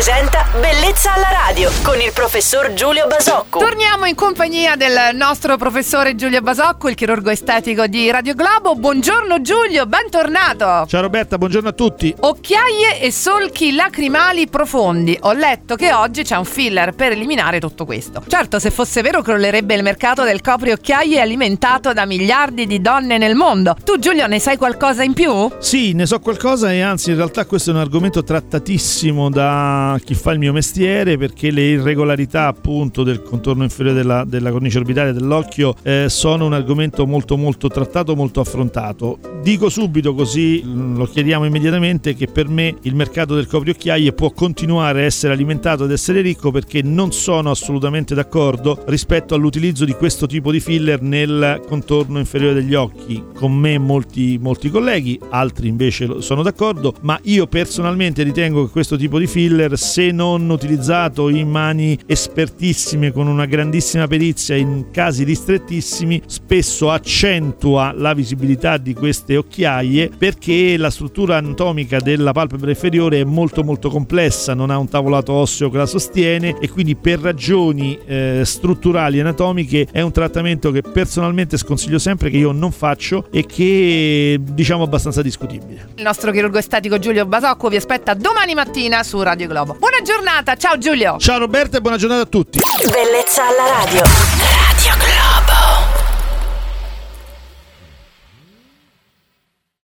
presenta Bellezza alla radio con il professor Giulio Basocco. Torniamo in compagnia del nostro professore Giulio Basocco, il chirurgo estetico di Radio Globo. Buongiorno Giulio, bentornato. Ciao Roberta, buongiorno a tutti. Occhiaie e solchi lacrimali profondi. Ho letto che oggi c'è un filler per eliminare tutto questo. Certo, se fosse vero crollerebbe il mercato del copri occhiaie alimentato da miliardi di donne nel mondo. Tu Giulio ne sai qualcosa in più? Sì, ne so qualcosa e anzi in realtà questo è un argomento trattatissimo da chi fa il mio mestiere perché le irregolarità appunto del contorno inferiore della, della cornice orbitale dell'occhio eh, sono un argomento molto molto trattato, molto affrontato. Dico subito così mm, lo chiariamo immediatamente che per me il mercato del copriocchiaie può continuare a essere alimentato ed essere ricco perché non sono assolutamente d'accordo rispetto all'utilizzo di questo tipo di filler nel contorno inferiore degli occhi. Con me molti, molti colleghi, altri invece sono d'accordo, ma io personalmente ritengo che questo tipo di filler, se non utilizzato in mani espertissime con una grandissima perizia in casi ristrettissimi, spesso accentua la visibilità di queste occhiaie perché la struttura anatomica della palpebra inferiore è molto molto complessa, non ha un tavolato osseo che la sostiene e quindi per ragioni eh, strutturali anatomiche è un trattamento che personalmente sconsiglio sempre che io non faccio e che diciamo abbastanza discutibile. Il nostro chirurgo estetico Giulio Basocco vi aspetta domani mattina su Radio Globo. Buona giornata, ciao Giulio! Ciao Roberta e buona giornata a tutti! Bellezza alla radio.